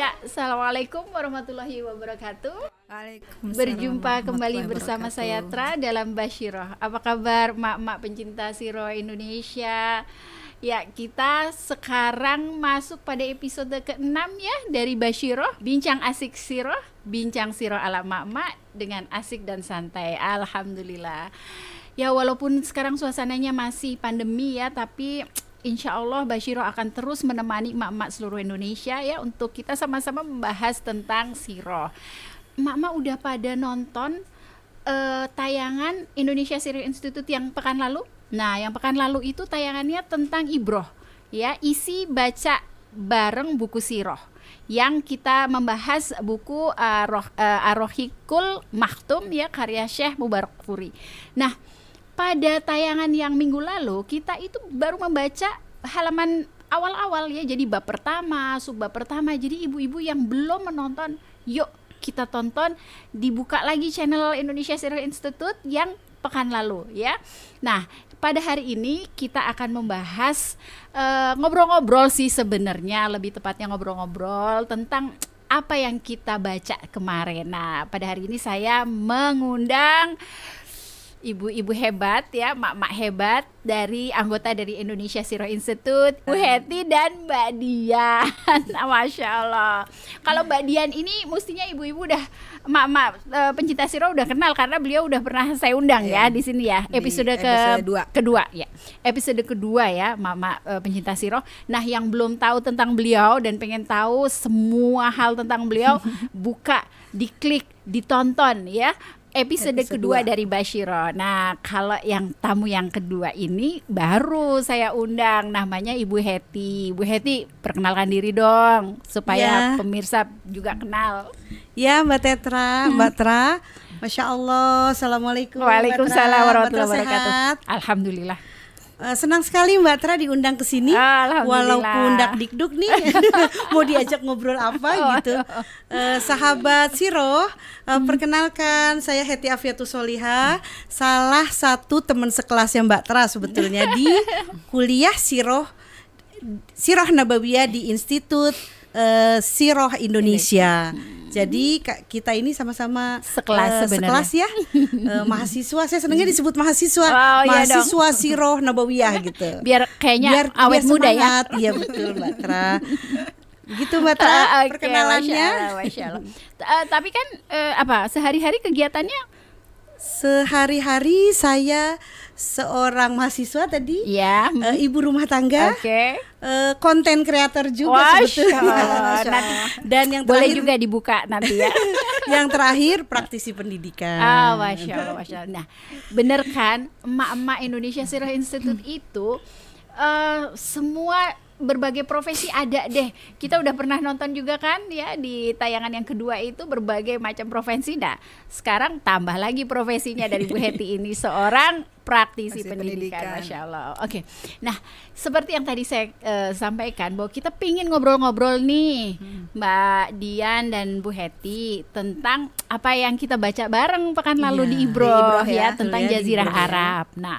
Ya, assalamualaikum warahmatullahi wabarakatuh. Berjumpa kembali bersama saya Tra dalam Bashiroh. Apa kabar mak-mak pencinta Siro Indonesia? Ya, kita sekarang masuk pada episode ke-6 ya dari Bashiroh, Bincang Asik Siro, Bincang Siro ala mak-mak dengan asik dan santai. Alhamdulillah. Ya, walaupun sekarang suasananya masih pandemi ya, tapi Insya Allah Bashiro akan terus menemani emak-emak seluruh Indonesia ya untuk kita sama-sama membahas tentang Siro. Emak-emak udah pada nonton uh, tayangan Indonesia Siro Institute yang pekan lalu? Nah, yang pekan lalu itu tayangannya tentang Ibroh ya, isi baca bareng buku Siro yang kita membahas buku uh, Roh, uh, Arohikul Maktum ya karya Syekh Mubarak Furi. Nah, pada tayangan yang minggu lalu kita itu baru membaca halaman awal-awal ya. Jadi bab pertama subbab pertama. Jadi ibu-ibu yang belum menonton yuk kita tonton. Dibuka lagi channel Indonesia Serial Institute yang pekan lalu ya. Nah pada hari ini kita akan membahas eh, ngobrol-ngobrol sih sebenarnya. Lebih tepatnya ngobrol-ngobrol tentang apa yang kita baca kemarin. Nah, pada hari ini saya mengundang ibu-ibu hebat ya, mak-mak hebat dari anggota dari Indonesia Siro Institute, Bu Heti dan Mbak Dian. Nah, Masya Allah. Kalau Mbak Dian ini mestinya ibu-ibu udah mak-mak uh, pencinta Siro udah kenal karena beliau udah pernah saya undang yeah. ya di sini ya episode, ke dua. kedua ya episode kedua ya mak-mak uh, pencinta Siro. Nah yang belum tahu tentang beliau dan pengen tahu semua hal tentang beliau buka diklik ditonton ya episode, episode kedua dari Bashiro. Nah, kalau yang tamu yang kedua ini baru saya undang namanya Ibu Heti. Ibu Heti, perkenalkan diri dong supaya ya. pemirsa juga kenal. Ya, Mbak Tetra, hmm. Mbak Tra. Masya Allah, Assalamualaikum Waalaikumsalam warahmatullahi wabarakatuh Alhamdulillah Uh, senang sekali Mbak Tra diundang ke sini. Walaupun dak dikduk nih mau diajak ngobrol apa oh, gitu. Uh, sahabat Siro, uh, hmm. perkenalkan saya Heti Afiatus Soliha, salah satu teman sekelasnya Mbak Tra sebetulnya di kuliah Siro Sirah Nabawiyah di Institut uh, Siroh Indonesia. Indonesia. Jadi kita ini sama-sama sekelas uh, sekelas ya uh, mahasiswa. Saya senangnya disebut mahasiswa. Oh, mahasiswa iya Siroh Nabawiyah gitu. Biar kayaknya biar, awet biar muda ya. semangat. ya. Iya betul Mbak Tra. Gitu Mbak Tra uh, okay, perkenalannya. Masya Allah, Masya Allah. uh, tapi kan uh, apa sehari-hari kegiatannya? Sehari-hari saya seorang mahasiswa tadi, ya. uh, ibu rumah tangga, okay. uh, konten kreator juga Wah, sebetulnya. nanti, dan yang boleh terakhir, juga dibuka nanti ya. yang terakhir praktisi pendidikan. Ah, masya Allah, masya Allah. Nah, bener kan, emak-emak Indonesia Sirah Institute itu uh, semua berbagai profesi ada deh. Kita udah pernah nonton juga kan ya di tayangan yang kedua itu berbagai macam profesi. Nah, sekarang tambah lagi profesinya dari Bu Heti ini seorang praktisi pendidikan. pendidikan. Masya Allah. Oke. Okay. Nah, seperti yang tadi saya uh, sampaikan bahwa kita pingin ngobrol-ngobrol nih hmm. Mbak Dian dan Bu Heti tentang apa yang kita baca bareng pekan lalu iya, di Ibro, di Ibro ya, ya tentang Jazirah ya. Arab. Nah,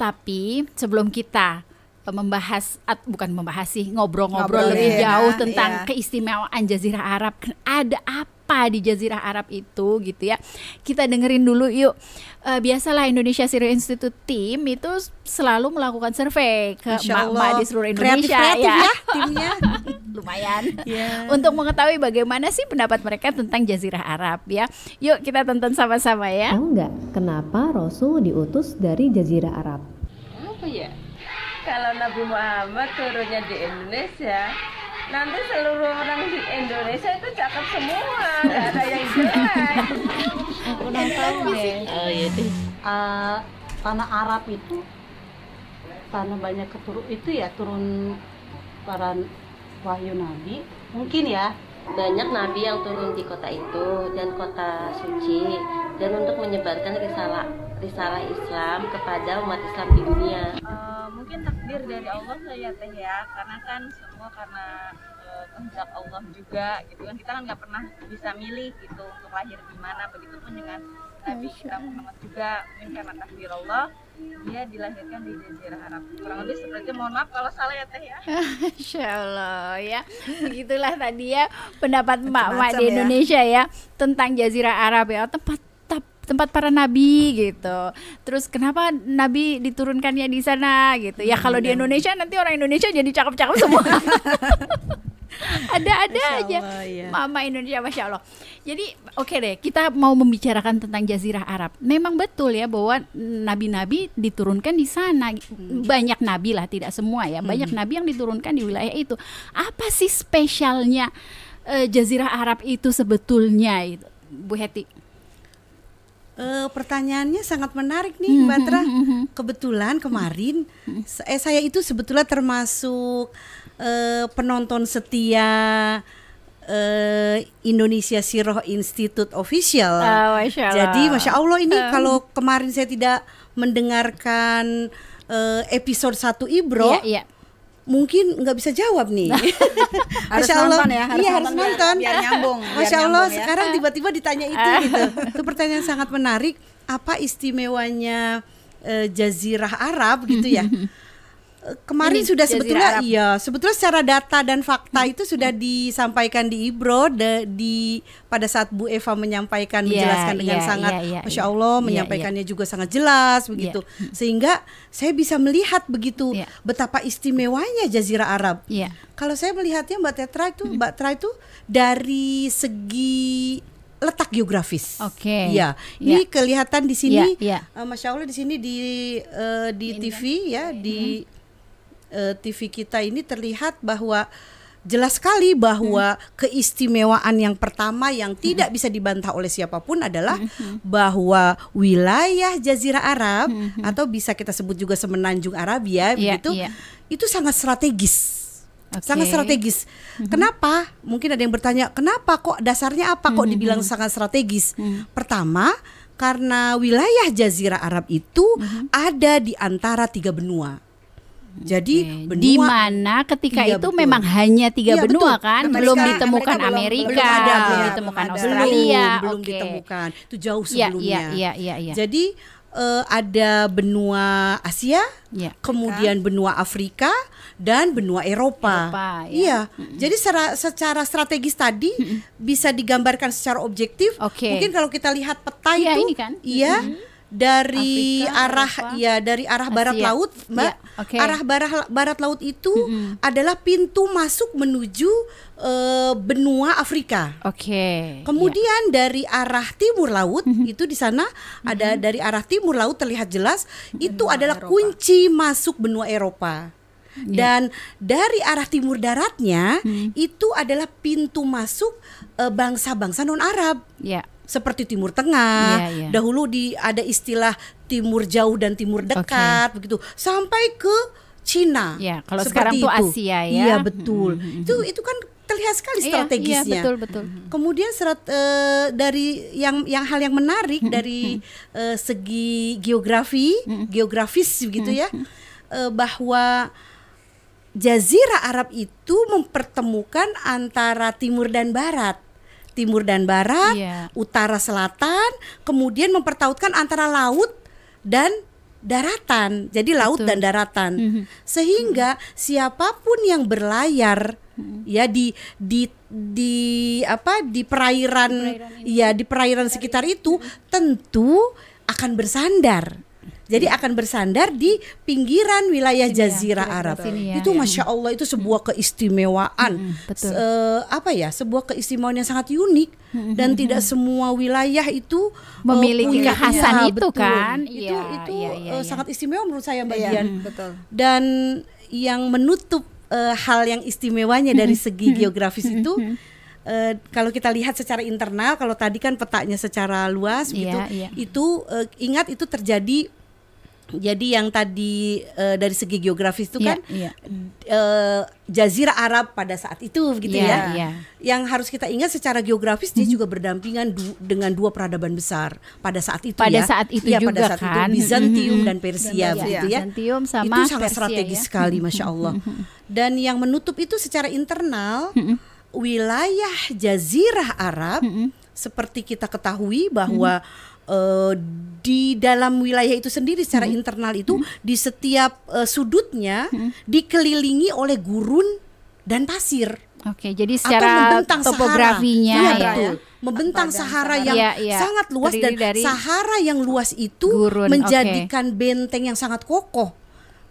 tapi sebelum kita membahas at, bukan membahas sih ngobrol-ngobrol lebih ya, jauh tentang ya. keistimewaan Jazirah Arab. Ada apa di Jazirah Arab itu gitu ya. Kita dengerin dulu yuk. Uh, biasalah Indonesia Syria Institute Team itu selalu melakukan survei ke mak di seluruh Indonesia kreatif, ya, ya. timnya. Lumayan. Yeah. untuk mengetahui bagaimana sih pendapat mereka tentang Jazirah Arab ya. Yuk kita tonton sama-sama ya. Tahu nggak kenapa Rasul diutus dari Jazirah Arab? Apa ya kalau Nabi Muhammad turunnya di Indonesia nanti seluruh orang di Indonesia itu cakep semua nggak ada yang jelek. Aku tahu deh. oh iya deh. Uh, tanah Arab itu tanah banyak keturun itu ya turun para wahyu nabi. Mungkin ya. Banyak nabi yang turun di kota itu dan kota suci dan untuk menyebarkan risalah risalah Islam kepada umat Islam di dunia. Uh, takdir dari Allah saya teh ya, karena kan semua karena uh, kehendak Allah juga gitu kan. Kita kan nggak pernah bisa milih gitu untuk lahir di mana. Begitu pun dengan Nabi kita Muhammad juga mungkin karena takdir Allah dia dilahirkan di Jazirah Arab. Kurang lebih seperti mohon maaf kalau salah ya teh ya. Insya Allah ya. Begitulah tadi ya pendapat mak-mak di ya. Indonesia ya tentang Jazirah Arab ya. Tempat tempat para nabi gitu. Terus kenapa nabi diturunkannya di sana gitu. Ya kalau di Indonesia nanti orang Indonesia jadi cakep-cakep semua. Ada-ada aja ya. mama Indonesia Masya Allah Jadi oke okay deh kita mau membicarakan tentang Jazirah Arab Memang betul ya bahwa nabi-nabi diturunkan di sana hmm. Banyak nabi lah tidak semua ya Banyak hmm. nabi yang diturunkan di wilayah itu Apa sih spesialnya uh, Jazirah Arab itu sebetulnya itu Bu Heti Uh, pertanyaannya sangat menarik nih Mbak Tra. Hmm, hmm, Kebetulan kemarin eh, saya itu sebetulnya termasuk uh, penonton setia uh, Indonesia Siroh Institute official. Oh, masya Jadi masya Allah ini um. kalau kemarin saya tidak mendengarkan uh, episode satu Ibro. Yeah, yeah mungkin nggak bisa jawab nih. harus Masya Allah, nonton ya, harus iya, nonton, harus nonton. Biar, biar nyambung. Masya Allah, nyambung, ya. sekarang tiba-tiba ditanya itu gitu. Itu pertanyaan sangat menarik. Apa istimewanya uh, Jazirah Arab gitu ya? kemarin Ini sudah sebetulnya Arab. iya sebetulnya secara data dan fakta hmm. itu sudah disampaikan di Ibro de, di pada saat Bu Eva menyampaikan yeah, menjelaskan dengan yeah, sangat yeah, yeah, masya iya. Allah yeah, menyampaikannya yeah. juga sangat jelas begitu yeah. sehingga saya bisa melihat begitu yeah. betapa istimewanya Jazirah Arab yeah. kalau saya melihatnya Mbak Tetra itu Mbak Tetra itu dari segi letak geografis. Oke. Okay. Ya, ini yeah. kelihatan di sini, yeah, yeah. Uh, masya Allah di sini di uh, di ini TV kan? ya, di uh, eh, TV kita ini terlihat bahwa jelas sekali bahwa hmm. keistimewaan yang pertama yang hmm. tidak bisa dibantah oleh siapa pun adalah hmm. bahwa wilayah Jazirah Arab hmm. atau bisa kita sebut juga semenanjung Arabia yeah, begitu yeah. itu sangat strategis. Okay. Sangat strategis. hmm Kenapa? Mungkin ada yang bertanya, kenapa kok dasarnya apa kok hmm dibilang sangat strategis? hmm Pertama, karena wilayah Jazirah Arab itu hmm ada di antara tiga benua. Jadi okay. benua di mana ketika iya, itu betul. memang hanya tiga iya, benua betul. kan, Amerika, belum ditemukan Amerika, Amerika belum, ada, belum ya, ditemukan belum Australia, belum, belum ditemukan. Itu jauh iya, sebelumnya. Iya, iya, iya, iya. Jadi uh, ada benua Asia, ya. kemudian benua Afrika dan benua Eropa. Eropa ya. Iya. Mm-hmm. Jadi secara, secara strategis tadi mm-hmm. bisa digambarkan secara objektif. Okay. Mungkin kalau kita lihat peta ya, itu, ini kan? iya. Mm-hmm dari Afrika, arah Eropa. ya dari arah Asia. barat laut mbak ya, okay. arah barat barat laut itu mm -hmm. adalah pintu masuk menuju uh, benua Afrika oke okay. kemudian ya. dari arah timur laut mm -hmm. itu di sana mm -hmm. ada dari arah timur laut terlihat jelas benua itu adalah Eropa. kunci masuk benua Eropa ya. dan dari arah timur daratnya hmm. itu adalah pintu masuk eh, bangsa-bangsa uh, non Arab. Ya seperti Timur Tengah. Yeah, yeah. Dahulu di ada istilah Timur Jauh dan Timur Dekat okay. begitu sampai ke Cina. Ya, kalau sekarang itu Asia ya. Iya, betul. Mm -hmm. Itu itu kan terlihat sekali iya, strategisnya. Iya, betul betul. Kemudian serat uh, dari yang yang hal yang menarik dari uh, segi geografi, geografis begitu ya. Uh, bahwa Jazirah Arab itu mempertemukan antara timur dan barat timur dan barat, yeah. utara selatan, kemudian mempertautkan antara laut dan daratan. Jadi laut dan daratan. Mm -hmm. Sehingga mm -hmm. siapa pun yang berlayar mm -hmm. ya di di di apa di perairan, di perairan ya di perairan sekitar itu -hmm. tentu akan bersandar jadi akan bersandar di pinggiran wilayah Sini Jazirah ya, Arab. Ya, itu ya. masya Allah itu sebuah keistimewaan. Hmm, betul. Uh, apa ya? Sebuah keistimewaan yang sangat unik hmm, dan hmm, tidak semua wilayah itu memiliki uh, kekhasan ya, itu betul. kan. Itu ya, itu ya, ya, uh, ya. sangat istimewa menurut saya Mbak ya, Dian. Betul. Dan yang menutup uh, hal yang istimewanya dari segi geografis itu Uh, kalau kita lihat secara internal, kalau tadi kan petanya secara luas, yeah, gitu, yeah. itu uh, ingat itu terjadi jadi yang tadi uh, dari segi geografis itu iya, kan yeah, yeah. Uh, Jazirah Arab pada saat itu begitu yeah, ya. Yeah. Yang harus kita ingat secara geografis mm -hmm. dia mhm. juga berdampingan du dengan dua peradaban besar pada saat itu pada ya. Saat itu ya, juga pada saat kan. itu Bizantium dan Persia dan, begitu ya. Bizantium sama itu sangat Persia, strategis ya. sekali masya Allah. Dan yang menutup itu secara internal wilayah Jazirah Arab seperti kita ketahui bahwa uh, di dalam wilayah itu sendiri secara hmm. internal itu hmm. di setiap uh, sudutnya hmm. dikelilingi oleh gurun dan pasir. Oke, jadi secara topografinya iya, ya, betul. Membentang Sahara yang ya, ya. sangat luas dan dari Sahara yang luas itu gurun, menjadikan okay. benteng yang sangat kokoh.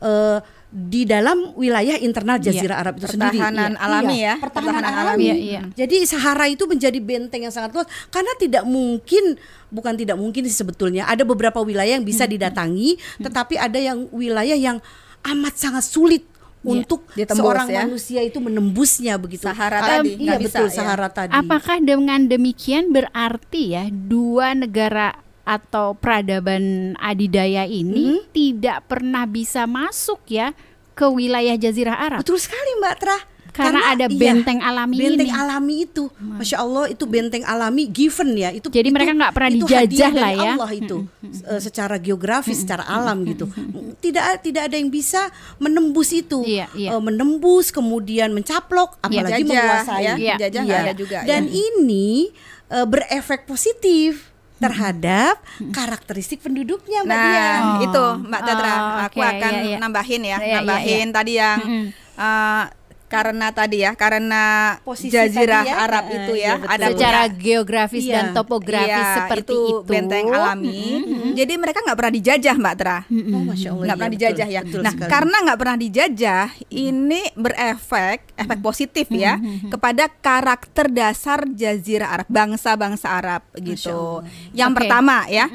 Uh, di dalam wilayah internal iya, Jazirah iya. Arab itu sendiri. Pertahanan iya. alami ya. Pertahanan, pertahanan alami. Iya, iya. Jadi Sahara itu menjadi benteng yang sangat luas karena tidak mungkin bukan tidak mungkin sih sebetulnya ada beberapa wilayah yang bisa hmm. didatangi, hmm. tetapi ada yang wilayah yang amat sangat sulit yeah. untuk Ditembus, seorang ya? manusia itu menembusnya begitu. Sahara um, tadi. Iya betul bisa, ya. Sahara ya. tadi. Apakah dengan demikian berarti ya dua negara atau peradaban adidaya ini hmm. tidak pernah bisa masuk ya ke wilayah Jazirah Arab. Betul sekali Mbak Tra. Karena, Karena ada iya, benteng iya, alami benteng ini. alami itu, masya Allah itu benteng alami given ya. Itu jadi itu, mereka nggak pernah dijajah lah ya. Allah itu uh, secara geografis, secara alam gitu. Tidak tidak ada yang bisa menembus itu, iya, iya. Uh, menembus kemudian mencaplok, iya, apalagi iya, menguasai. Ya, iya, jajah iya. ada juga. Dan ya. ini uh, berefek positif terhadap karakteristik penduduknya Mbak nah, Dia. Oh. itu Mbak Tatra. Oh, okay. Aku akan yeah, yeah. nambahin ya, yeah, nambahin yeah, yeah. tadi yang uh, karena tadi ya karena Posisi jazirah ya, Arab uh, itu ya iya, ada secara geografis iya, dan topografis iya, seperti itu, itu. benteng alami. Mm-hmm. jadi mereka nggak pernah dijajah mbak Tra. Mm-hmm. oh, Masya Allah, nggak iya, pernah dijajah betul, ya. betul nah sekali. karena nggak pernah dijajah ini berefek efek positif ya kepada karakter dasar jazirah Arab bangsa-bangsa Arab gitu. Yang okay. pertama ya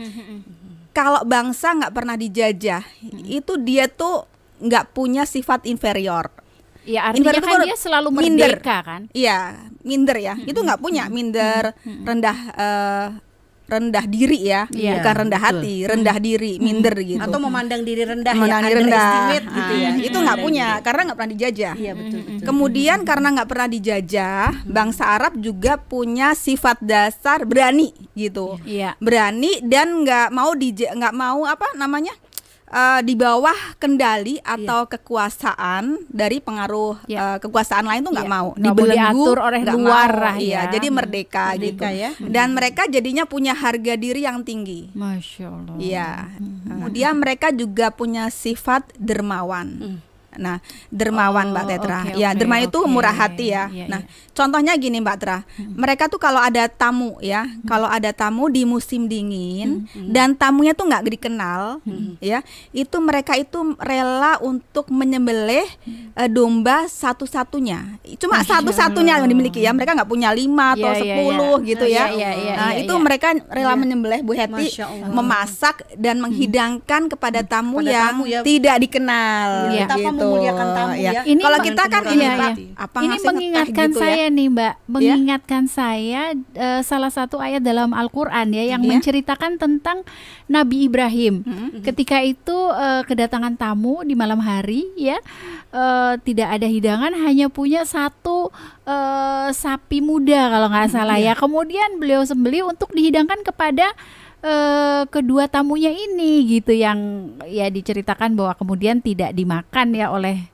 kalau bangsa nggak pernah dijajah itu dia tuh nggak punya sifat inferior Ya artinya kan dia selalu minder. merdeka kan? Iya, minder ya. Hmm. Itu nggak punya minder, hmm. rendah uh, rendah diri ya, yeah. bukan rendah Betul. hati, rendah diri, minder gitu. Atau memandang diri rendah memandang ya, diri rendah gitu ya. Itu nggak punya karena nggak pernah dijajah. Iya betul, betul. Kemudian karena nggak pernah dijajah, bangsa Arab juga punya sifat dasar berani gitu. Iya. Berani dan nggak mau di nggak mau apa namanya? Uh, di bawah kendali iya. atau yeah. kekuasaan dari pengaruh yeah. Iya. uh, kekuasaan lain tuh nggak yeah. mau dibelenggu oleh luar mau, iya ya. jadi merdeka, merdeka gitu ya. dan mereka jadinya punya harga diri yang tinggi masya allah iya hmm. kemudian mereka juga punya sifat dermawan hmm Nah, dermawan oh, Mbak Tetra. Okay, ya, okay, dermawan okay. itu murah hati ya. Yeah, nah, yeah. contohnya gini Mbak Tetra. Hmm. Mereka tuh kalau ada tamu ya, hmm. kalau ada tamu di musim dingin hmm. dan tamunya tuh nggak dikenal, hmm. ya, itu mereka itu rela untuk menyembelih hmm. uh, domba satu-satunya. Cuma satu-satunya yang dimiliki ya. Mereka nggak punya lima atau iya, iya, iya. sepuluh yeah, yeah. gitu ya. Yeah, yeah, yeah, nah, yeah, itu yeah. mereka rela yeah. menyembelih Bu Heti, memasak dan menghidangkan kepada tamu Pada yang tamu ya. tidak dikenal. Yeah. Gitu memuliakan tamu ya. ya. Ini kalau kita kan ini Pak, apa ini mengingatkan gitu ya? saya ya? nih Mbak, ya? mengingatkan ya? saya uh, salah satu ayat dalam Al-Qur'an ya yang ya? menceritakan tentang Nabi Ibrahim. Hmm. Ketika itu uh, kedatangan tamu di malam hari ya. Uh, tidak ada hidangan hanya punya satu uh, sapi muda kalau nggak salah ya. ya. Kemudian beliau sembeli untuk dihidangkan kepada uh, kedua tamunya ini gitu yang ya diceritakan bahwa kemudian tidak dimakan ya oleh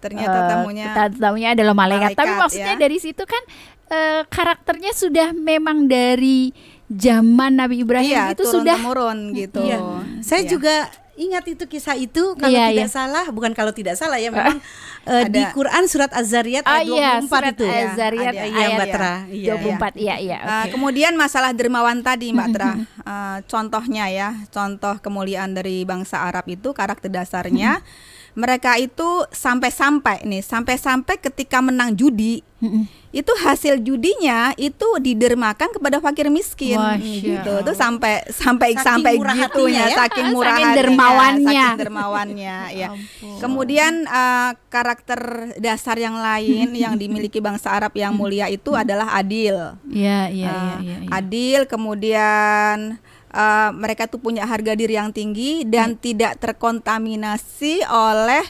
ternyata uh, tamunya tamunya adalah malaikat. malaikat Tapi maksudnya ya? dari situ kan uh, karakternya sudah memang dari zaman Nabi Ibrahim iya, itu sudah temurun gitu. Iya. Saya iya. juga ingat itu kisah itu kalau iya, tidak iya. salah bukan kalau tidak salah ya memang uh, di Quran surat Az-Zariyat ayat oh, iya, 24 surat itu Az-Zariyat ya, ayat Batra iya, 24 iya. iya iya okay. uh, kemudian masalah dermawan tadi Mbak Tra. Uh, contohnya ya contoh kemuliaan dari bangsa Arab itu karakter dasarnya mereka itu sampai-sampai nih sampai-sampai ketika menang judi itu hasil judinya itu didermakan kepada fakir miskin. Masya. gitu. Tuh sampai sampai saking sampai gitu ya. saking murah saking dermawannya. saking dermawannya ya kemudian uh, karakter dasar yang lain yang dimiliki bangsa Arab yang mulia itu adalah adil. Ya, ya, uh, ya, ya, ya. adil kemudian uh, mereka tuh punya harga diri yang tinggi dan hmm. tidak terkontaminasi oleh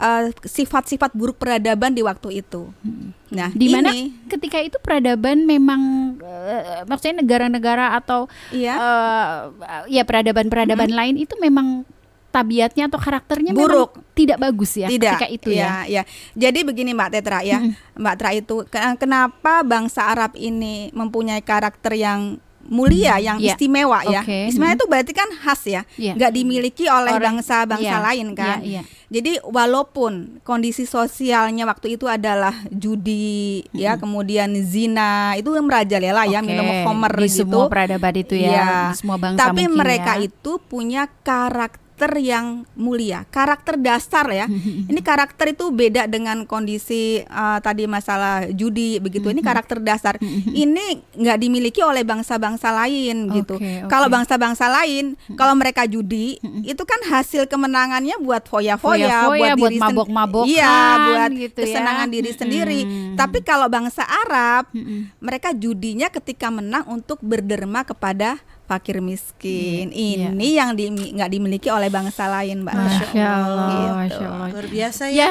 eh, sifat-sifat uh, buruk peradaban di waktu itu. Hmm. Nah, di mana ketika itu peradaban memang uh, maksudnya negara-negara atau iya. uh, ya peradaban-peradaban hmm. lain itu memang tabiatnya atau karakternya buruk tidak bagus ya tidak, ketika itu ya, ya. ya. Jadi begini Mbak Tetra ya, hmm. Mbak Tetra itu kenapa bangsa Arab ini mempunyai karakter yang mulia, yang yeah. istimewa ya. Istimewa itu berarti kan khas ya, yeah. nggak dimiliki oleh bangsa-bangsa yeah. lain kan. Yeah, yeah. Jadi walaupun kondisi sosialnya waktu itu adalah judi hmm. ya, kemudian zina itu yang merajalela okay. ya, minum homer di gitu. semua peradaban itu ya, ya. semua bangsa Tapi mereka ya. itu punya karakter karakter yang mulia, karakter dasar ya. ini karakter itu beda dengan kondisi uh, tadi masalah judi begitu. Ini karakter dasar. ini nggak dimiliki oleh bangsa-bangsa lain gitu. Okay, Kalau bangsa-bangsa lain, kalau mereka judi, itu kan hasil kemenangannya buat foya-foya, buat, buat mabok-mabokan, iya, buat gitu ya. kesenangan ya. diri sendiri. Tapi kalau bangsa Arab, mereka judinya ketika menang untuk berderma kepada fakir miskin. Yeah, Ini yeah. yang di, nggak dimiliki oleh bangsa lain, Mbak. Masya Allah, gitu. Masya Allah. Luar biasa ya. ya.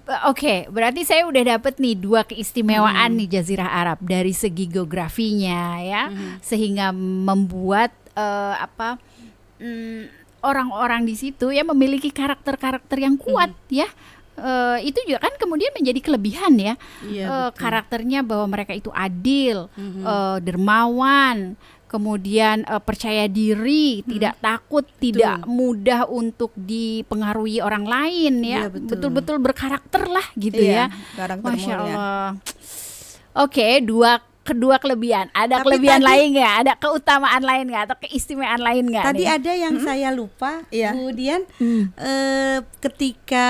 Oke, okay, berarti saya udah dapet nih dua keistimewaan hmm. nih Jazirah Arab dari segi geografinya ya, hmm. sehingga membuat uh, apa mm, orang-orang di situ ya memiliki karakter-karakter yang kuat hmm. ya. Uh, itu juga kan kemudian menjadi kelebihan ya, iya, uh, karakternya bahwa mereka itu adil, -hmm. uh, dermawan, kemudian uh, percaya diri, hmm. tidak takut, betul. tidak mudah untuk dipengaruhi orang lain ya, iya, betul-betul berkarakter lah gitu iya, ya. Masya Allah. Oke, dua kedua kelebihan. Ada Tapi kelebihan tadi, lain nggak? Ada keutamaan lain nggak? Atau keistimewaan lain nggak? Tadi nih? ada yang hmm? saya lupa. Iya. Kemudian hmm. eh, ketika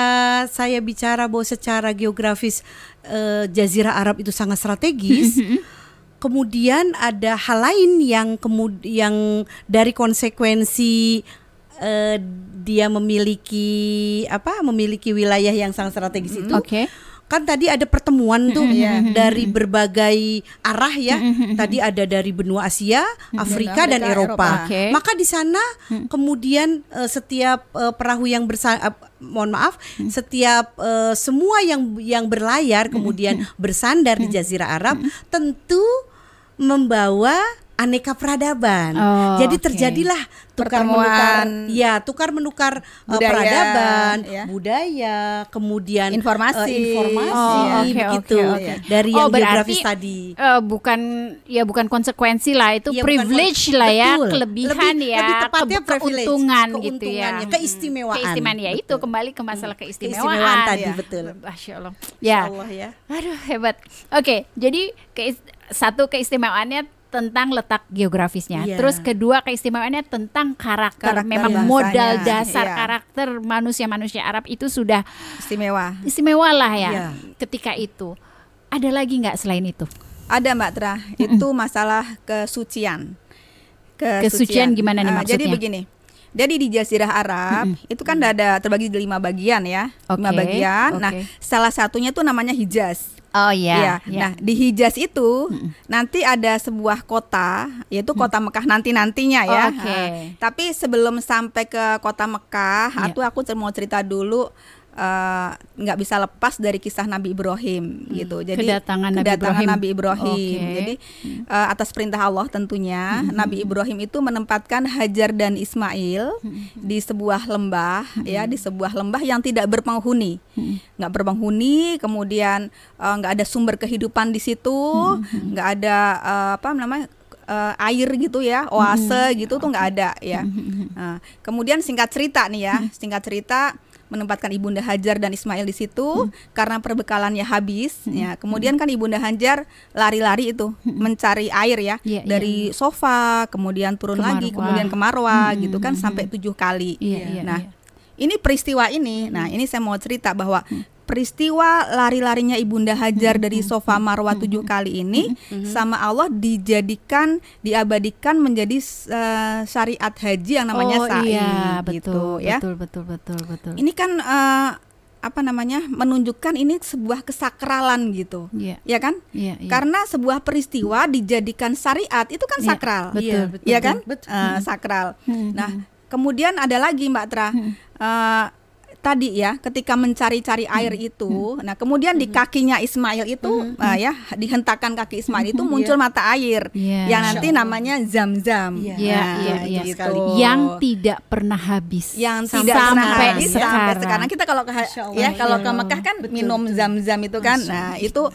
saya bicara bahwa secara geografis eh, Jazirah Arab itu sangat strategis. Kemudian ada hal lain yang kemud yang dari konsekuensi uh, dia memiliki apa memiliki wilayah yang sangat strategis itu. Oke. Okay kan tadi ada pertemuan tuh mm-hmm. dari berbagai arah ya. Mm-hmm. Tadi ada dari benua Asia, Afrika dan Eropa. Okay. Maka di sana kemudian uh, setiap uh, perahu yang bersa uh, mohon maaf, setiap uh, semua yang yang berlayar kemudian bersandar di Jazirah Arab tentu membawa aneka peradaban. Oh, Jadi terjadilah tukar menukar ya, tukar menukar uh, budaya, peradaban, ya. budaya, kemudian informasi, uh, informasi oh, okay, begitu okay, okay. dari oh, yang berarti, geografis tadi. Uh, bukan ya bukan konsekuensi lah, itu ya, privilege bukan, lah ya, betul. kelebihan lebih, ya, lebih tepatnya ke, keuntungan gitu ya. Keistimewaan. Keistimewaan ya betul. itu kembali ke masalah keistimewaan. keistimewaan tadi ya. betul. Masya Allah. Ya. Allah ya. Aduh hebat. Oke, okay, jadi ke, satu keistimewaannya tentang letak geografisnya. Yeah. Terus kedua keistimewaannya tentang karakter. karakter Memang modal dasar yeah. karakter manusia-manusia Arab itu sudah istimewa. Istimewa lah ya yeah. ketika itu. Ada lagi nggak selain itu? Ada Mbak Tra. Itu masalah kesucian. Kesucian, kesucian gimana nih uh, maksudnya? Jadi begini. Jadi di Jazirah Arab mm-hmm. itu kan ada terbagi di lima bagian ya, okay. lima bagian. Okay. Nah, salah satunya tuh namanya Hijaz. Oh iya. Ya. Nah di Hijaz itu hmm. nanti ada sebuah kota, yaitu kota Mekah nanti nantinya ya. Oh, okay. nah, tapi sebelum sampai ke kota Mekah, yeah. atau aku mau cerita dulu nggak uh, bisa lepas dari kisah Nabi Ibrahim hmm. gitu. Jadi kedatangan, kedatangan Nabi Ibrahim. Nabi Ibrahim. Okay. Jadi uh, atas perintah Allah tentunya hmm. Nabi Ibrahim itu menempatkan Hajar dan Ismail hmm. di sebuah lembah hmm. ya, di sebuah lembah yang tidak berpenghuni. Hmm. nggak berpenghuni, kemudian eh, nggak uh, ada sumber kehidupan di situ, hmm. nggak ada uh, apa namanya uh, air gitu ya, oase hmm. gitu tuh nggak ada ya. Nah, kemudian singkat cerita nih ya, singkat cerita menempatkan ibunda Hajar dan Ismail di situ hmm. karena perbekalannya habis hmm. ya kemudian kan ibunda Hajar lari-lari itu hmm. mencari air ya yeah, dari yeah. sofa kemudian turun ke lagi kemudian ke Marwa hmm. gitu kan hmm. sampai tujuh kali yeah, yeah, nah yeah. ini peristiwa ini nah ini saya mau cerita bahwa hmm peristiwa lari-larinya ibunda Hajar hmm. dari sofa Marwah tujuh kali ini hmm. sama Allah dijadikan diabadikan menjadi uh, syariat haji yang namanya oh, sa'i iya, gitu betul, ya betul betul betul betul ini kan uh, apa namanya menunjukkan ini sebuah kesakralan gitu yeah. ya kan yeah, yeah. karena sebuah peristiwa dijadikan syariat itu kan iya, sakral yeah, betul, betul, ya kan betul. Uh, sakral hmm. nah kemudian ada lagi mbak Tra hmm. uh, tadi ya ketika mencari-cari hmm. air itu hmm. nah kemudian di hmm. kakinya Ismail itu hmm. uh, ya dihentakkan kaki Ismail itu muncul yeah. mata air yeah. yang nanti namanya zam-zam yeah. yeah, yeah, yeah. gitu. yang tidak pernah habis yang tidak sampai pernah habis sekarang. sampai sekarang kita kalau ke ya kalau ke Mekah kan minum zam-zam itu kan nah itu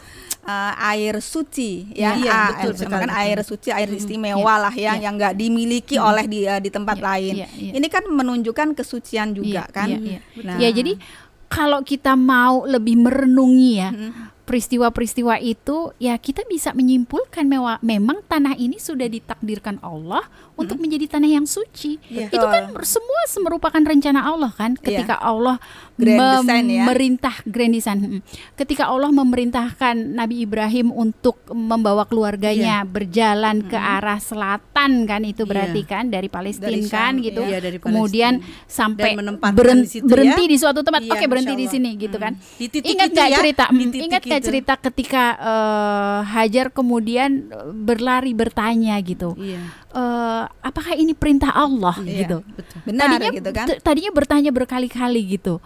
uh, air suci ya, iya, ah, betul kan air suci air istimewa yeah. lah ya yeah. yang nggak dimiliki hmm. oleh di uh, di tempat yeah. lain yeah. Yeah. ini kan menunjukkan kesucian juga yeah. kan yeah. Yeah. Nah. ya jadi kalau kita mau lebih merenungi ya hmm peristiwa-peristiwa itu ya kita bisa menyimpulkan mewah, memang tanah ini sudah ditakdirkan Allah hmm. untuk menjadi tanah yang suci. Yeah. Itu kan semua merupakan rencana Allah kan iya. ketika yeah. Allah grand design, ya. memerintah grand design. Hmm. Ketika Allah memerintahkan Nabi Ibrahim untuk membawa keluarganya yeah. berjalan hmm. ke arah selatan kan itu iya. berarti yeah. kan dari Palestina kan gitu. Yeah, dari Kemudian sampai berhenti, di, berhenti ya. di suatu tempat. Yeah, Oke, berhenti di sini gitu kan. Di ingat nggak ya? cerita? Ingat gitu. cerita ketika uh, Hajar kemudian eh, berlari bertanya gitu. Iya. Uh, apakah ini perintah Allah iya, gitu? Betul. Benar tadinya, gitu kan? Tadinya bertanya berkali-kali gitu.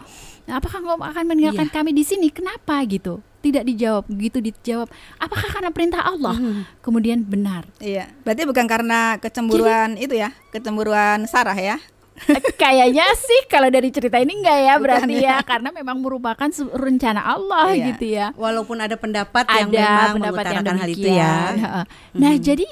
Apakah engkau akan meninggalkan iya. kami di sini? Kenapa gitu? Tidak dijawab, gitu dijawab. Apakah karena perintah Allah? Hmm. Kemudian benar. Iya. Berarti bukan karena kecemburuan Jadi, itu ya, kecemburuan Sarah ya? Kayaknya sih kalau dari cerita ini enggak ya berarti ya. ya karena memang merupakan rencana Allah iya. gitu ya. Walaupun ada pendapat ada yang memang pendapat yang hal itu ya. Nah, hmm. jadi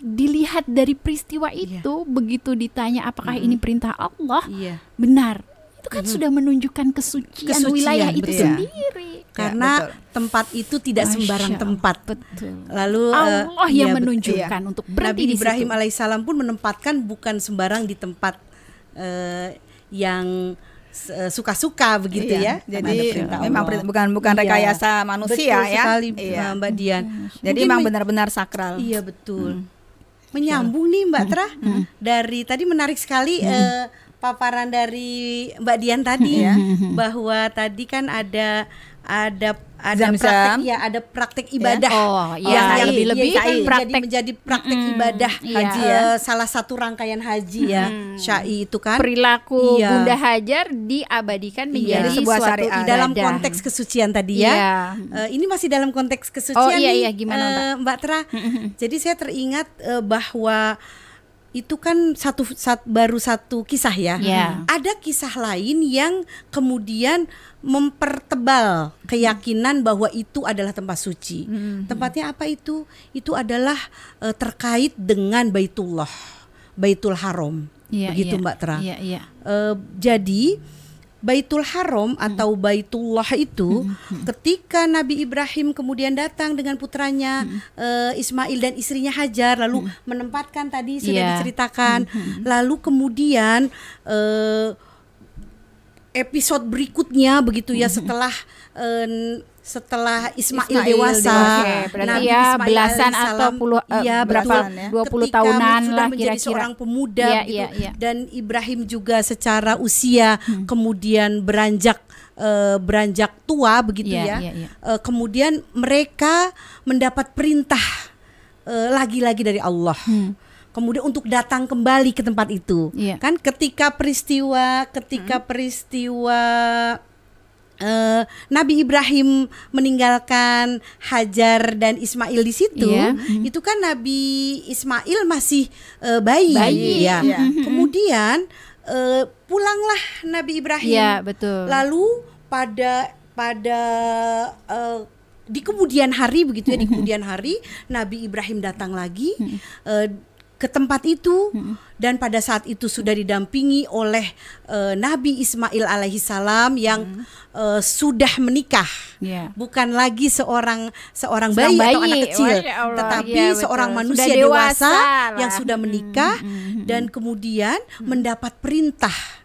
dilihat dari peristiwa iya. itu iya. begitu ditanya apakah hmm. ini perintah Allah? Iya. Benar. Itu kan hmm. sudah menunjukkan kesucian, kesucian wilayah betul. itu ya. sendiri. Karena ya, tempat itu tidak Masya sembarang tempat. Betul. Lalu eh, Allah uh, yang ya, menunjukkan untuk berarti Nabi Ibrahim alaihissalam pun menempatkan bukan sembarang di tempat uh, yang eh, suka-suka begitu iya, ya. Jadi memang bukan bukan iya. rekayasa manusia betul ya. Sekali, iya. Mbak Dian. Jadi memang benar-benar sakral. Iya betul. Hmm. Menyambung nih Mbak Tra hmm. dari tadi menarik sekali hmm. uh, paparan dari Mbak Dian tadi ya bahwa tadi kan ada ada ada Zam -zam. praktek ya ada praktek ya. ibadah ya. oh iya yang, yang lebih lebih ya, praktek jadi menjadi praktek mm, ibadah iya. haji ya salah satu rangkaian haji ya syai itu kan perilaku iya. Bunda Hajar diabadikan iya. menjadi iya. sebuah suatu syariat dalam konteks kesucian tadi ya iya. uh, ini masih dalam konteks kesucian oh, iya, iya. gimana uh, Mbak, Mbak Tra jadi saya teringat uh, bahwa itu kan satu, satu baru satu kisah ya. Yeah. Ada kisah lain yang kemudian mempertebal keyakinan bahwa itu adalah tempat suci. Hmm. Tempatnya apa itu? Itu adalah uh, terkait dengan Baitullah, Baitul Haram. Yeah, Begitu yeah. Mbak Tra. Yeah, yeah. Uh, jadi Baitul Haram hmm. atau Baitullah itu hmm, hmm. ketika Nabi Ibrahim kemudian datang dengan putranya hmm. uh, Ismail dan istrinya Hajar lalu hmm. menempatkan tadi sudah yeah. diceritakan hmm. lalu kemudian uh, episode berikutnya begitu ya setelah uh, setelah Ismail, Ismail dewasa, dewasa. Nabi ya Ismail belasan atau puluh uh, ya, berapa dua puluh tahunan lah kira-kira seorang pemuda ya, gitu. ya, ya. dan Ibrahim juga secara usia hmm. kemudian beranjak uh, beranjak tua begitu ya, ya. ya, ya. Uh, kemudian mereka mendapat perintah lagi-lagi uh, dari Allah hmm kemudian untuk datang kembali ke tempat itu yeah. kan ketika peristiwa ketika hmm. peristiwa uh, Nabi Ibrahim meninggalkan Hajar dan Ismail di situ yeah. hmm. itu kan Nabi Ismail masih uh, bayi, bayi. Ya yeah. kemudian uh, pulanglah Nabi Ibrahim. Yeah, betul. Lalu pada pada uh, di kemudian hari begitu ya di kemudian hari Nabi Ibrahim datang lagi. Uh, ke tempat itu hmm. dan pada saat itu sudah didampingi oleh uh, Nabi Ismail alaihissalam yang hmm. uh, sudah menikah yeah. bukan lagi seorang seorang bayi, bayi atau anak kecil tetapi ya, seorang manusia sudah dewasa, dewasa yang sudah menikah. Hmm. dan kemudian hmm. mendapat perintah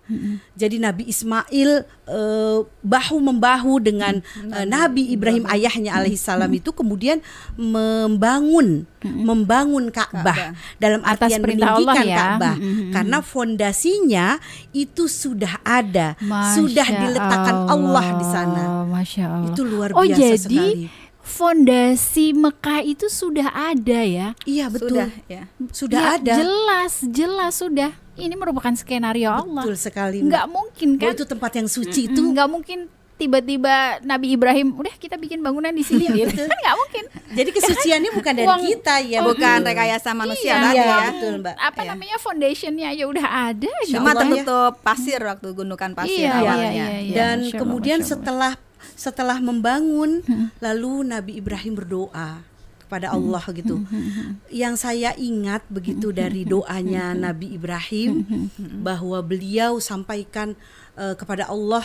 jadi Nabi Ismail uh, bahu membahu dengan uh, Nabi Ibrahim ayahnya alaihissalam itu kemudian membangun membangun Ka'bah. Dalam artian meninggikan ya. Ka'bah. Karena fondasinya itu sudah ada, Masya sudah diletakkan Allah. Allah di sana. Masya Allah. Itu luar oh, biasa oh, jadi, sekali fondasi Mekah itu sudah ada ya? Iya betul. Sudah, ya. Sudah ya, ada. Jelas, jelas sudah ini merupakan skenario Allah. Betul sekali. Nggak mungkin kan? Oh, itu tempat yang suci itu. Nggak mungkin tiba-tiba Nabi Ibrahim udah kita bikin bangunan di sini iya, gitu. kan nggak mungkin jadi kesuciannya bukan dari Uang, kita ya oh, bukan rekayasa manusia iya, tadi ya betul mbak apa iya. namanya foundationnya ya udah ada cuma tertutup ya. pasir waktu gundukan pasir iya, awalnya iya, iya, iya, dan kemudian setelah setelah membangun hmm. lalu Nabi Ibrahim berdoa kepada. Allah gitu. Yang saya ingat begitu dari doanya Nabi Ibrahim bahwa beliau sampaikan uh, kepada Allah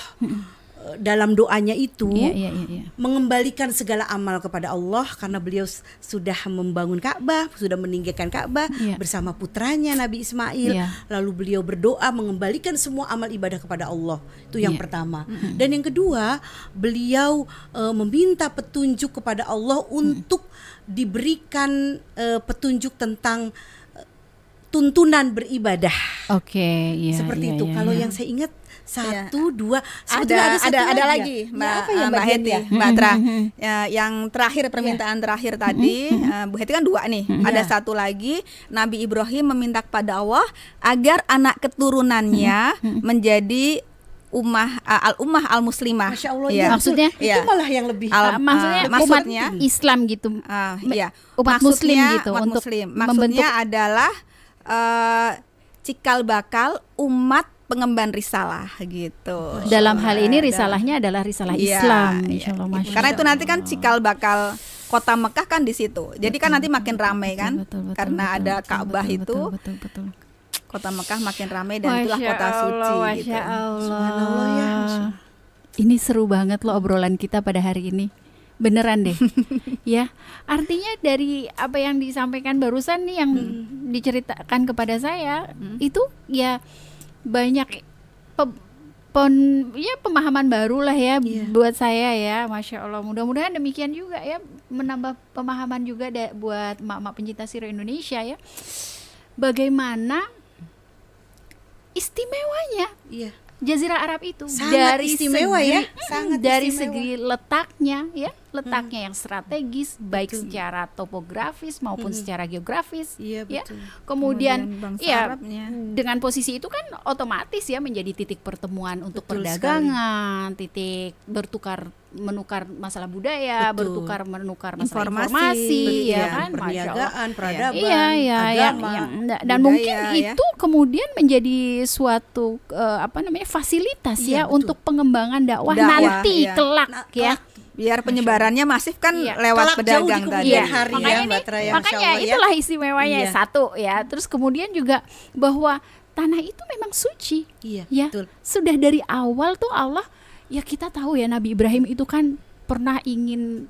dalam doanya itu yeah, yeah, yeah, yeah. mengembalikan segala amal kepada Allah karena beliau sudah membangun Ka'bah, sudah meninggikan Ka'bah yeah. bersama putranya Nabi Ismail. Yeah. Lalu beliau berdoa mengembalikan semua amal ibadah kepada Allah. Itu yang yeah. pertama. Mm -hmm. Dan yang kedua, beliau uh, meminta petunjuk kepada Allah mm. untuk diberikan uh, petunjuk tentang tuntunan beribadah. Oke, okay, yeah, Seperti yeah, itu. Yeah, Kalau yeah. yang saya ingat satu ya. dua ada ada ada, ada lagi ya? mbak ya, apa ya, mbak Heti ya? mbak Tra ya, yang terakhir permintaan ya. terakhir tadi uh, Bu Heti kan dua nih ada ya. satu lagi Nabi Ibrahim meminta kepada Allah agar anak keturunannya menjadi ummah uh, al ummah al muslimah. Masya Allah ya. Maksudnya ya. itu malah yang lebih al, uh, maksudnya uh, maksudnya Islam gitu. Uh, iya. Umat maksudnya, muslim gitu umat untuk muslim. Maksudnya membentuk adalah uh, cikal bakal umat pengemban risalah gitu. Dalam hal ini risalahnya adalah risalah ya, Islam, ya, Masya Karena itu nanti kan cikal bakal kota Mekah kan di situ. Jadi betul, kan nanti makin ramai kan, betul, betul, karena betul, ada Ka'bah itu. Betul, betul, betul. Kota Mekah makin ramai dan Masya itulah kota Allah, suci Masya gitu. Allah. Ya, Ini seru banget loh obrolan kita pada hari ini beneran deh ya artinya dari apa yang disampaikan barusan nih yang hmm. diceritakan kepada saya hmm. itu ya banyak pe, pon ya pemahaman baru lah ya yeah. buat saya ya masya allah mudah-mudahan demikian juga ya menambah pemahaman juga buat mak-mak pencinta siro Indonesia ya bagaimana istimewanya yeah. Jazirah Arab itu sangat dari istimewa segi, ya sangat dari istimewa. segi letaknya ya letaknya hmm. yang strategis baik betul. secara topografis maupun hmm. secara geografis iya, ya kemudian, kemudian ya dengan posisi itu kan otomatis ya menjadi titik pertemuan untuk betul perdagangan sekali. titik bertukar menukar masalah budaya Betul. bertukar menukar masalah informasi, informasi ya, ya kan perniagaan peradaban iya, iya, agama ya, ya. dan budaya, mungkin ya. itu kemudian menjadi suatu uh, apa namanya fasilitas iya, ya betul. untuk pengembangan dakwah, dakwah nanti iya. kelak nah, ya biar penyebarannya masif kan iya. lewat Kelak pedagang tadi. Iya. Hari makanya ya, Traya, makanya Allah, ya. itulah istimewanya iya. satu ya. Terus kemudian juga bahwa tanah itu memang suci. Iya, ya. Betul. Sudah dari awal tuh Allah ya kita tahu ya Nabi Ibrahim itu kan pernah ingin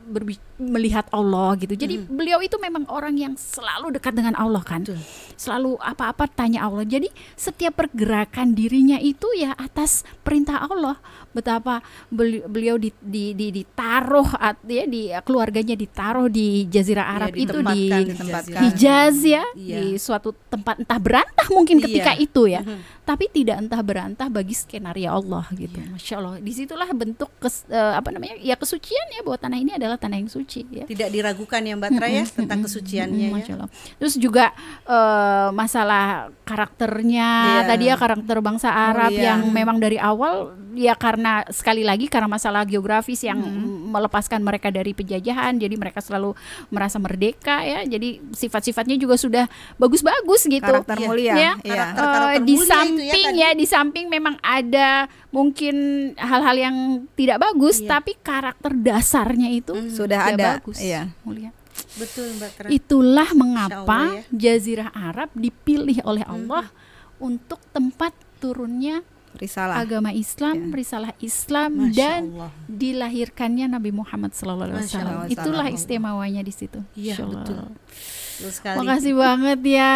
melihat Allah gitu. Jadi hmm. beliau itu memang orang yang selalu dekat dengan Allah kan. Betul. Selalu apa-apa tanya Allah. Jadi setiap pergerakan dirinya itu ya atas perintah Allah. Betapa beliau di, di, di, ditaruh ya di keluarganya ditaruh di Jazirah iya, Arab ya, itu di Hijaz ya, iya. di suatu tempat entah berantah mungkin iya. ketika itu ya. Hmm. Tapi tidak entah berantah bagi skenario Allah gitu. Iya. Masya Allah. Di situlah bentuk kes, uh, apa namanya ya kesucian ya bahwa tanah ini adalah tanah yang suci ya. Tidak diragukan ya Mbak Traya hmm, tentang kesuciannya hmm, ya. Terus juga uh, masalah karakternya yeah. tadi ya karakter bangsa Arab oh, yeah. yang memang dari awal ya karena sekali lagi karena masalah geografis yang hmm. melepaskan mereka dari penjajahan jadi mereka selalu merasa merdeka ya. Jadi sifat-sifatnya juga sudah bagus-bagus gitu. Karakter ya. mulia. Ya. ya. Uh, di samping ya, ya di samping memang ada mungkin hal-hal yang tidak bagus iya. tapi karakter dasarnya itu hmm. sudah ada bagus iya. mulia betul mbak Tra. itulah mengapa ya. Jazirah Arab dipilih oleh hmm. Allah hmm. untuk tempat turunnya risalah agama Islam, ya. risalah Islam Masya dan Allah. dilahirkannya Nabi Muhammad SAW. Itulah istimewanya di situ. Iya betul. Terima Makasih banget ya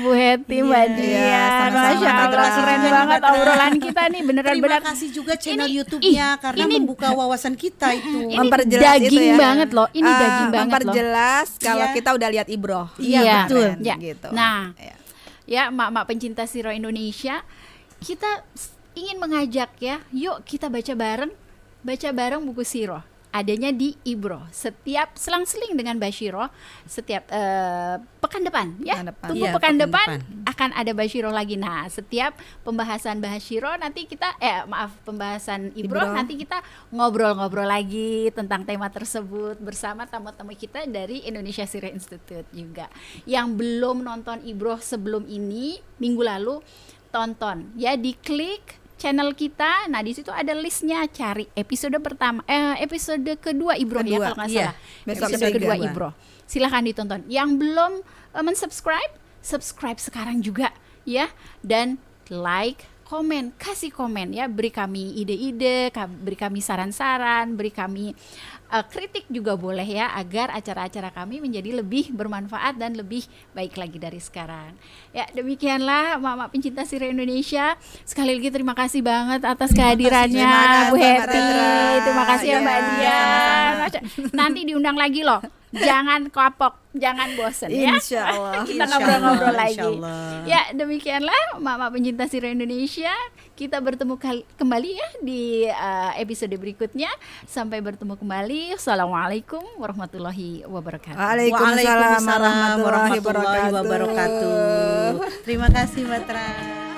Bu Heti, yeah, Mbak iya, Dian. Masya Allah, keren banget obrolan kita nih beneran Terima benar. kasih juga channel YouTube-nya karena ini, membuka wawasan kita itu. Ini memperjelas daging itu ya. banget loh. Ini uh, daging banget loh. Memperjelas kalau yeah. kita udah lihat Ibro. Iya, yeah, betul. Ya. Gitu. Nah, yeah. ya mak-mak pencinta Siro Indonesia, kita ingin mengajak ya, yuk kita baca bareng, baca bareng buku Siro adanya di Ibro. Setiap selang-seling dengan Bashiro setiap uh, pekan depan ya. Pekan depan. tunggu ya, pekan, pekan depan, depan. akan ada Bashiro lagi. Nah setiap pembahasan Bashiro nanti kita eh maaf pembahasan Ibro, Ibro. nanti kita ngobrol-ngobrol lagi tentang tema tersebut bersama tamu-tamu kita dari Indonesia Siro Institute juga. Yang belum nonton Ibro sebelum ini minggu lalu tonton. Ya diklik channel kita. Nah, di situ ada listnya. Cari episode pertama, eh, episode kedua Ibro ya kalau nggak iya. salah. Besok episode kedua Ibro. Silahkan ditonton. Yang belum uh, mensubscribe, subscribe sekarang juga ya. Dan like, komen, kasih komen ya, beri kami ide-ide, beri kami saran-saran, beri kami uh, kritik juga boleh ya agar acara-acara kami menjadi lebih bermanfaat dan lebih baik lagi dari sekarang. Ya, demikianlah Mama pencinta Siri Indonesia. Sekali lagi terima kasih banget atas kehadirannya Bu Hetty. Terima kasih ya Mbak iya, Dia. Nanti diundang lagi loh jangan kapok, jangan bosen ya. Insya Allah. Kita ngobrol-ngobrol lagi. Ya demikianlah Mama pencinta Siro Indonesia. Kita bertemu kembali ya di uh, episode berikutnya. Sampai bertemu kembali. Assalamualaikum warahmatullahi wabarakatuh. Waalaikumsalam warahmatullahi wabarakatuh. Terima kasih Batra.